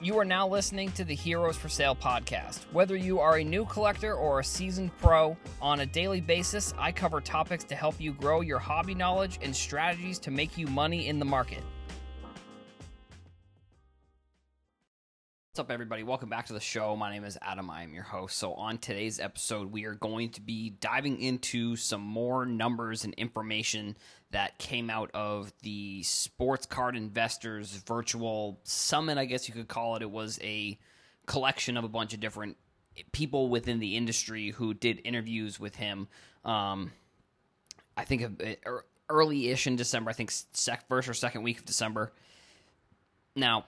You are now listening to the Heroes for Sale podcast. Whether you are a new collector or a seasoned pro, on a daily basis, I cover topics to help you grow your hobby knowledge and strategies to make you money in the market. What's up, everybody? Welcome back to the show. My name is Adam. I am your host. So, on today's episode, we are going to be diving into some more numbers and information that came out of the Sports Card Investors Virtual Summit, I guess you could call it. It was a collection of a bunch of different people within the industry who did interviews with him. Um, I think early ish in December, I think sec- first or second week of December. Now,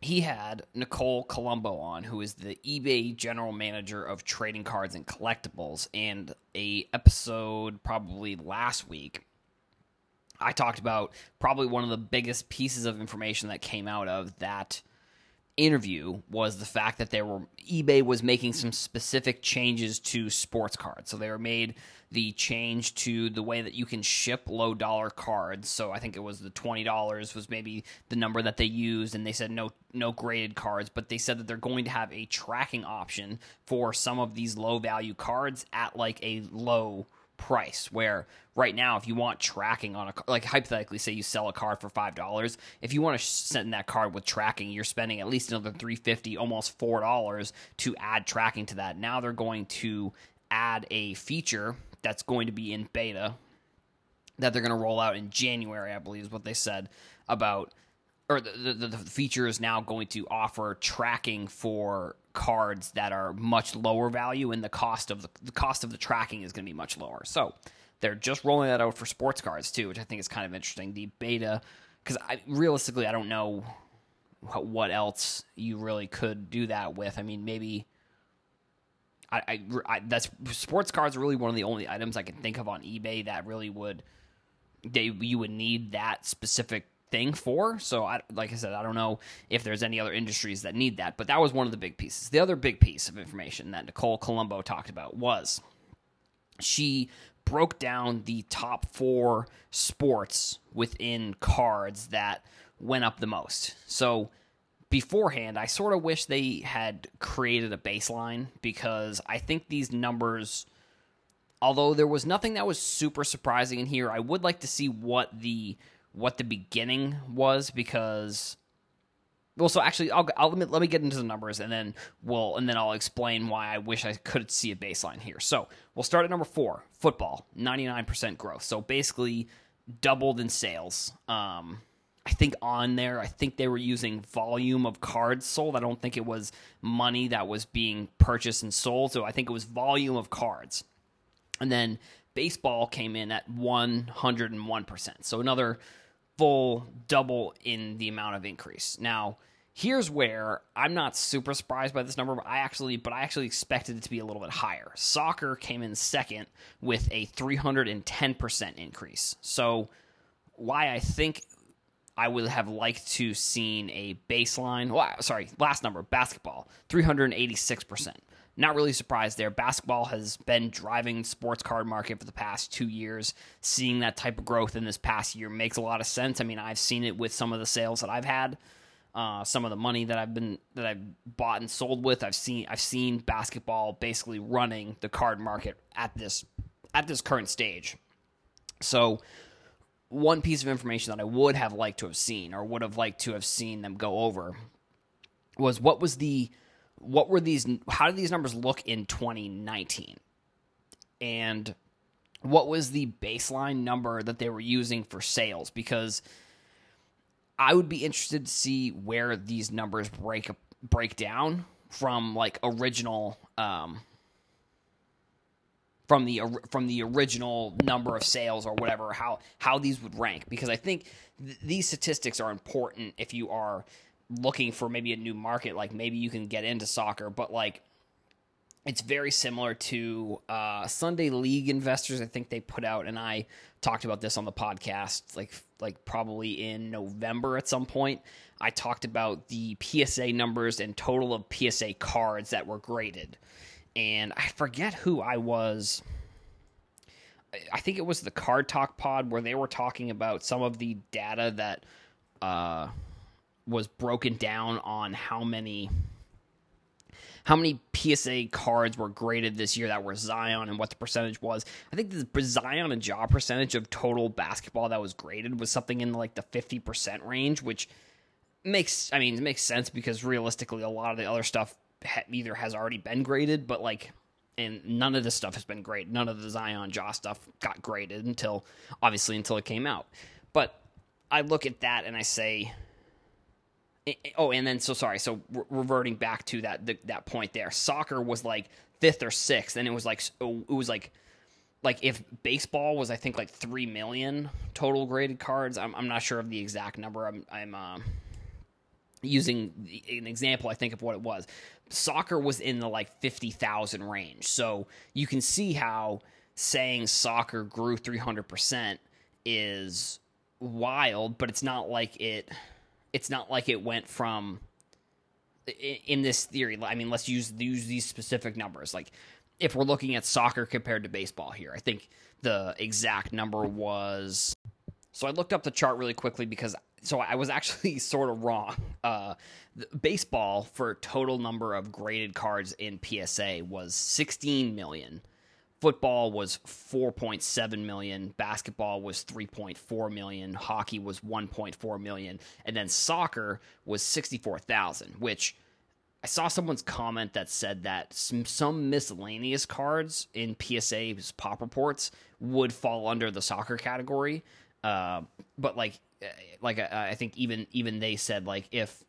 he had Nicole Colombo on, who is the eBay general manager of trading cards and collectibles. And a episode probably last week, I talked about probably one of the biggest pieces of information that came out of that interview was the fact that there were eBay was making some specific changes to sports cards. So they were made the change to the way that you can ship low dollar cards. So I think it was the twenty dollars was maybe the number that they used, and they said no no graded cards, but they said that they're going to have a tracking option for some of these low value cards at like a low price where right now if you want tracking on a like hypothetically say you sell a card for five dollars if you want to send that card with tracking you're spending at least another 350 almost four dollars to add tracking to that. Now they're going to add a feature that's going to be in beta that they're going to roll out in January, I believe is what they said about, or the, the, the feature is now going to offer tracking for cards that are much lower value, and the cost of the, the cost of the tracking is going to be much lower. So they're just rolling that out for sports cards too, which I think is kind of interesting. The beta, because I realistically I don't know what else you really could do that with. I mean, maybe I, I, I, that's sports cards are really one of the only items I can think of on eBay that really would they you would need that specific thing for. So I like I said, I don't know if there's any other industries that need that, but that was one of the big pieces. The other big piece of information that Nicole Colombo talked about was she broke down the top four sports within cards that went up the most. So beforehand, I sort of wish they had created a baseline because I think these numbers, although there was nothing that was super surprising in here, I would like to see what the what the beginning was because. Well, so actually, I'll, I'll let, me, let me get into the numbers and then we'll and then I'll explain why I wish I could see a baseline here. So we'll start at number four, football, ninety nine percent growth. So basically, doubled in sales. Um, I think on there, I think they were using volume of cards sold. I don't think it was money that was being purchased and sold. So I think it was volume of cards. And then Baseball came in at 101%. So another full double in the amount of increase. Now, here's where I'm not super surprised by this number, but I actually but I actually expected it to be a little bit higher. Soccer came in second with a 310% increase. So why I think I would have liked to seen a baseline. Well, sorry, last number, basketball, 386%. Not really surprised there. Basketball has been driving sports card market for the past two years. Seeing that type of growth in this past year makes a lot of sense. I mean, I've seen it with some of the sales that I've had. Uh, some of the money that I've been that I've bought and sold with, I've seen I've seen basketball basically running the card market at this at this current stage. So one piece of information that I would have liked to have seen or would have liked to have seen them go over was what was the what were these how did these numbers look in 2019 and what was the baseline number that they were using for sales? Because I would be interested to see where these numbers break break down from like original um, from the from the original number of sales or whatever how how these would rank. Because I think th- these statistics are important if you are looking for maybe a new market like maybe you can get into soccer but like it's very similar to uh, Sunday League investors. I think they put out, and I talked about this on the podcast, like like probably in November at some point. I talked about the PSA numbers and total of PSA cards that were graded, and I forget who I was. I think it was the Card Talk Pod where they were talking about some of the data that uh, was broken down on how many how many PSA cards were graded this year that were Zion and what the percentage was. I think the Zion and Ja percentage of total basketball that was graded was something in like the 50% range, which makes I mean, it makes sense because realistically a lot of the other stuff either has already been graded, but like and none of this stuff has been great. None of the Zion Ja stuff got graded until obviously until it came out. But I look at that and I say oh, and then so sorry. So re- reverting back to that the, that point there, soccer was like fifth or sixth, and it was like it was like like if baseball was I think like three million total graded cards. I'm I'm not sure of the exact number. I'm I'm uh, using an example. I think of what it was. Soccer was in the like fifty thousand range. So you can see how saying soccer grew three hundred percent is wild, but it's not like it it's not like it went from in this theory. I mean, let's use use these specific numbers. Like if we're looking at soccer compared to baseball here, I think the exact number was. So I looked up the chart really quickly because so I was actually sort of wrong. Uh, baseball for total number of graded cards in PSA was 16 million football was 4.7 million basketball was 3.4 million hockey was 1.4 million and then soccer was 64,000 which I saw someone's comment that said that some, some miscellaneous cards in PSA's pop reports would fall under the soccer category. Uh, but like uh, like I, I think even even they said like if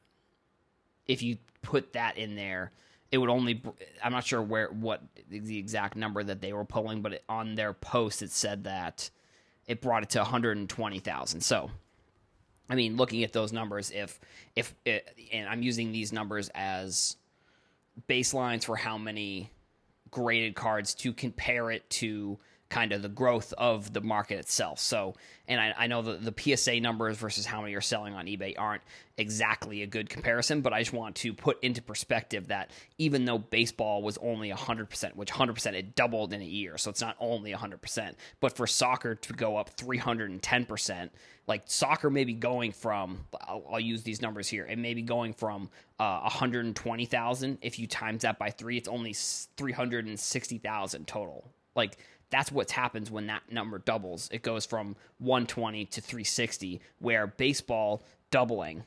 if you put that in there it would only i'm not sure where what the exact number that they were pulling but on their post it said that it brought it to 120000 so i mean looking at those numbers if if it, and i'm using these numbers as baselines for how many graded cards to compare it to kind of the growth of the market itself. So, and I, I know the, the PSA numbers versus how many are selling on eBay aren't exactly a good comparison, but I just want to put into perspective that even though baseball was only 100%, which 100% it doubled in a year, so it's not only 100%, but for soccer to go up 310%, like soccer may be going from, I'll, I'll use these numbers here, it may be going from uh, 120,000. If you times that by three, it's only 360,000 total. Like that's what happens when that number doubles. It goes from 120 to 360, where baseball doubling.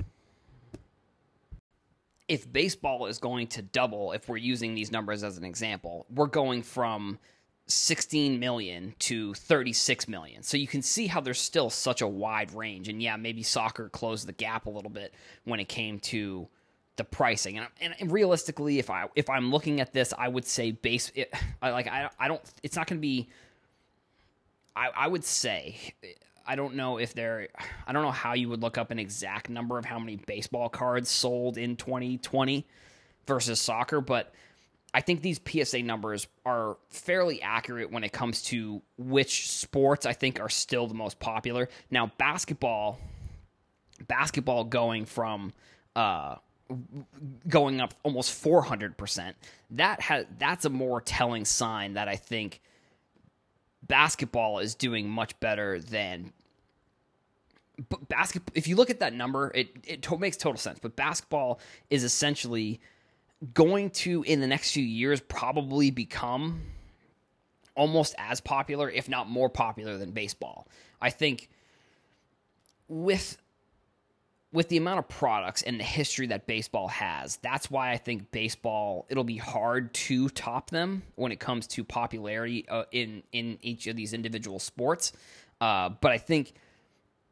If baseball is going to double, if we're using these numbers as an example, we're going from 16 million to 36 million. So you can see how there's still such a wide range. And yeah, maybe soccer closed the gap a little bit when it came to the pricing. And, and realistically, if I if I'm looking at this, I would say base. It, I, like I I don't. It's not going to be. I I would say. I don't know if there. I don't know how you would look up an exact number of how many baseball cards sold in 2020 versus soccer, but I think these PSA numbers are fairly accurate when it comes to which sports I think are still the most popular. Now, basketball, basketball going from uh, going up almost 400%. That has that's a more telling sign that I think basketball is doing much better than but basketball if you look at that number it it to- makes total sense but basketball is essentially going to in the next few years probably become almost as popular if not more popular than baseball i think with with the amount of products and the history that baseball has, that's why I think baseball it'll be hard to top them when it comes to popularity uh, in in each of these individual sports. Uh, but I think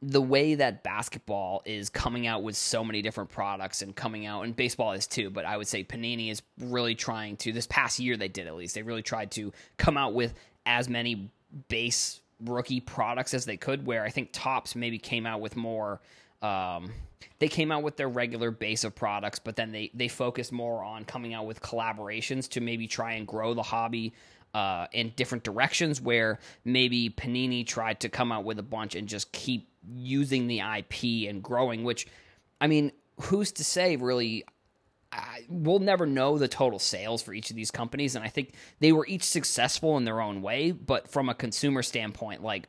the way that basketball is coming out with so many different products and coming out, and baseball is too, but I would say Panini is really trying to. This past year, they did at least. They really tried to come out with as many base rookie products as they could. Where I think Topps maybe came out with more um, they came out with their regular base of products, but then they they focused more on coming out with collaborations to maybe try and grow the hobby uh, in different directions. Where maybe Panini tried to come out with a bunch and just keep using the IP and growing. Which, I mean, who's to say really? I, we'll never know the total sales for each of these companies, and I think they were each successful in their own way. But from a consumer standpoint, like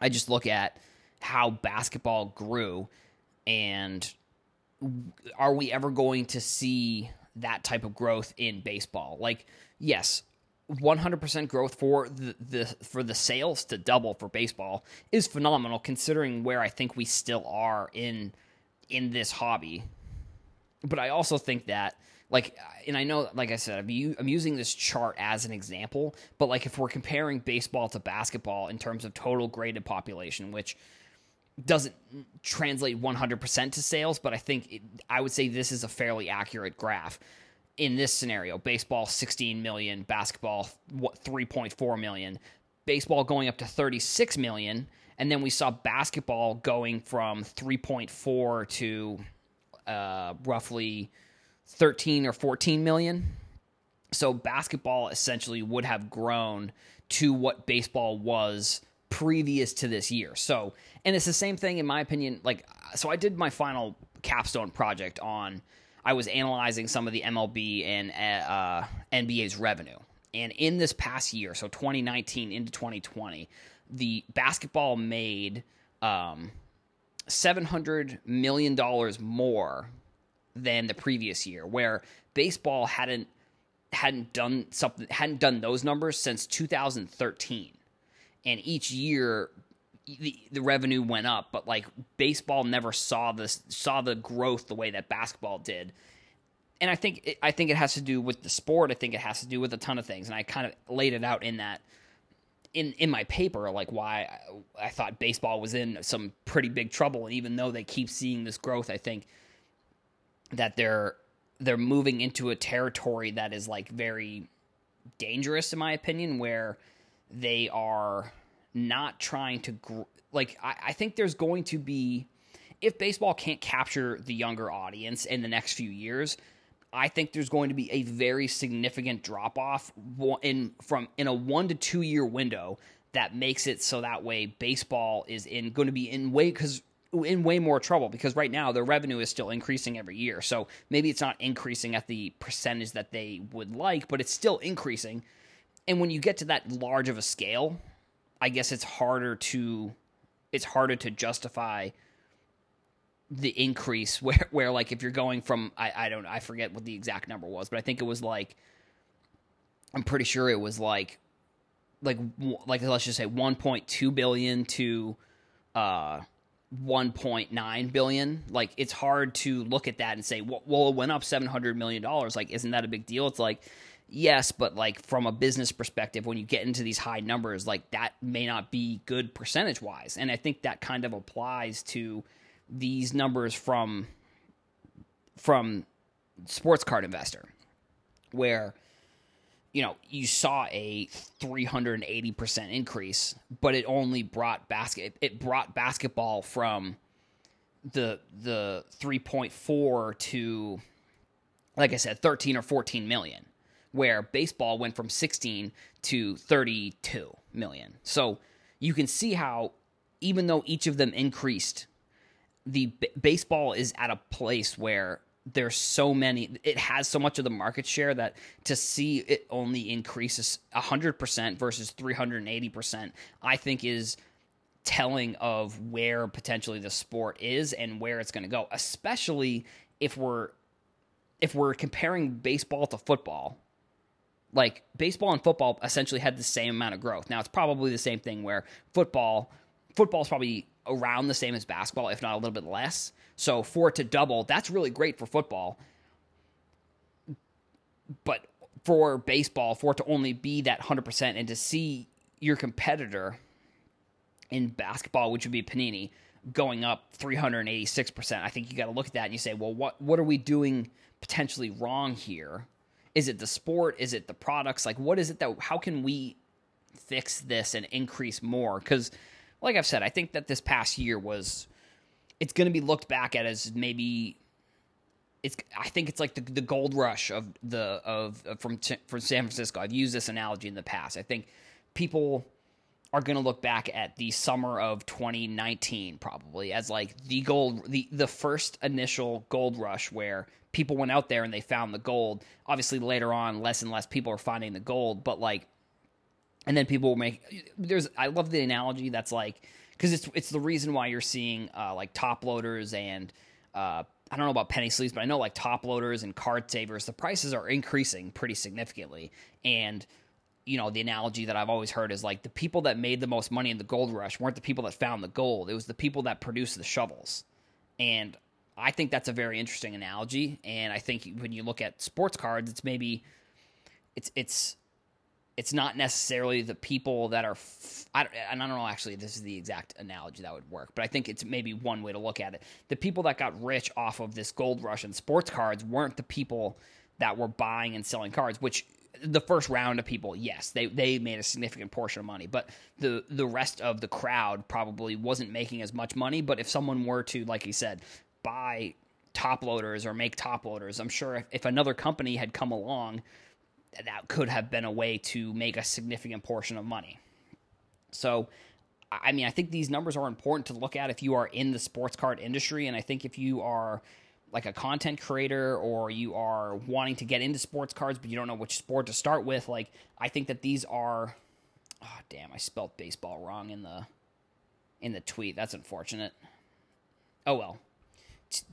I just look at how basketball grew and are we ever going to see that type of growth in baseball? Like, yes, 100% growth for the, the for the sales to double for baseball is phenomenal considering where I think we still are in in this hobby. But I also think that like and I know like I said I'm, I'm using this chart as an example, but like if we're comparing baseball to basketball in terms of total graded population, which doesn't translate 100% to sales, but I think it, I would say this is a fairly accurate graph. In this scenario baseball 16 million basketball what 3.4 million baseball going up to 36 million and then we saw basketball going from 3.4 to uh, roughly 13 or 14 million. So basketball essentially would have grown to what baseball was previous to this year so and it's the same thing in my opinion like so i did my final capstone project on I was analyzing some of the MLB and uh, NBA's revenue. And in this past year, so 2019 into 2020, the basketball made um, $700 million more than the previous year, where baseball hadn't hadn't done something hadn't done those numbers since 2013 and each year the, the revenue went up, but like baseball never saw this saw the growth the way that basketball did. And I think it, I think it has to do with the sport. I think it has to do with a ton of things, and I kind of laid it out in that in in my paper, like why I, I thought baseball was in some pretty big trouble. And even though they keep seeing this growth, I think that they're they're moving into a territory that is like very dangerous, in my opinion, where they are not trying to gr- like I, I think there's going to be if baseball can't capture the younger audience in the next few years I think there's going to be a very significant drop off in from in a one to two year window that makes it so that way baseball is in going to be in way because in way more trouble because right now their revenue is still increasing every year. So maybe it's not increasing at the percentage that they would like, but it's still increasing. And when you get to that large of a scale, I guess it's harder to it's harder to justify the increase where where like if you're going from I, I don't I forget what the exact number was, but I think it was like I'm pretty sure it was like like like let's just say 1.2 billion to uh 1.9 billion. Like it's hard to look at that and say well, well it went up 700 million dollars. Like isn't that a big deal? It's like yes, but like from a business perspective, when you get into these high numbers, like that may not be good percentage wise. And I think that kind of applies to these numbers from from sports card investor where you know you saw a 380% increase but it only brought basket it brought basketball from the the 3.4 to like i said 13 or 14 million where baseball went from 16 to 32 million. So you can see how, even though each of them increased, the b- baseball is at a place where there's so many, it has so much of the market share that to see it only increases 100% versus 380%, I think is telling of where potentially the sport is and where it's going to go, especially if we're if we're comparing baseball to football like baseball and football essentially had the same amount of growth. Now it's probably the same thing where football football is probably around the same as basketball, if not a little bit less. So for it to double, that's really great for football. But for baseball, for it to only be that 100% and to see your competitor in basketball, which would be Panini, going up 386%, I think you got to look at that and you say, well, what, what are we doing potentially wrong here? Is it the sport? Is it the products? Like, what is it that, how can we fix this and increase more? Because, like I've said, I think that this past year was, it's going to be looked back at as maybe it's I think it's like the, the gold rush of the of, of from from San Francisco. I've used this analogy in the past. I think people are going to look back at the summer of 2019 probably as like the gold the the first initial gold rush where people went out there and they found the gold. Obviously, later on, less and less people are finding the gold, but like, and then people will make. There's, I love the analogy that's like, because it's it's the reason why you're seeing uh, like top loaders and uh, I don't know about penny sleeves, but I know like top loaders and card savers, the prices are increasing pretty significantly. And you know, the analogy that I've always heard is like the people that made the most money in the gold rush weren't the people that found the gold. It was the people that produced the shovels. And I think that's a very interesting analogy. And I think when you look at sports cards, it's maybe it's it's it's not necessarily the people that are f- I and I don't know actually this is the exact analogy that would work but I think it's maybe one way to look at it the people that got rich off of this gold rush and sports cards weren't the people that were buying and selling cards which the first round of people yes they they made a significant portion of money but the the rest of the crowd probably wasn't making as much money but if someone were to like you said buy top loaders or make top loaders I'm sure if, if another company had come along that could have been a way to make a significant portion of money. So, I mean, I think these numbers are important to look at if you are in the sports card industry. And I think if you are like a content creator or you are wanting to get into sports cards, but you don't know which sport to start with, like, I think that these are. Oh, damn, I spelled baseball wrong in the in the tweet. That's unfortunate. Oh well.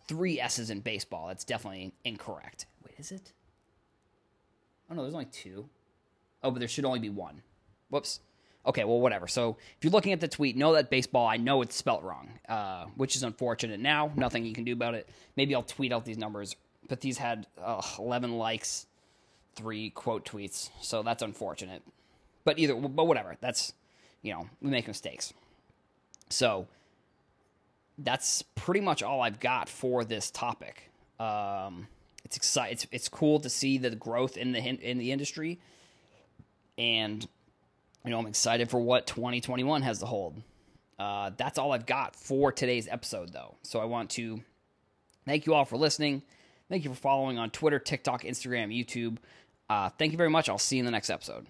Three S's in baseball. That's definitely incorrect. Wait, is it? Oh no, there's only two. Oh, but there should only be one. Whoops. Okay, well, whatever. So if you're looking at the tweet, know that baseball, I know it's spelt wrong, uh, which is unfortunate now. Nothing you can do about it. Maybe I'll tweet out these numbers, but these had uh, 11 likes, three quote tweets, so that's unfortunate. But either, but whatever. That's, you know, we make mistakes. So that's pretty much all I've got for this topic. Um, it's exciting. It's it's cool to see the growth in the in the industry, and you know I'm excited for what 2021 has to hold. Uh, that's all I've got for today's episode, though. So I want to thank you all for listening. Thank you for following on Twitter, TikTok, Instagram, YouTube. Uh, thank you very much. I'll see you in the next episode.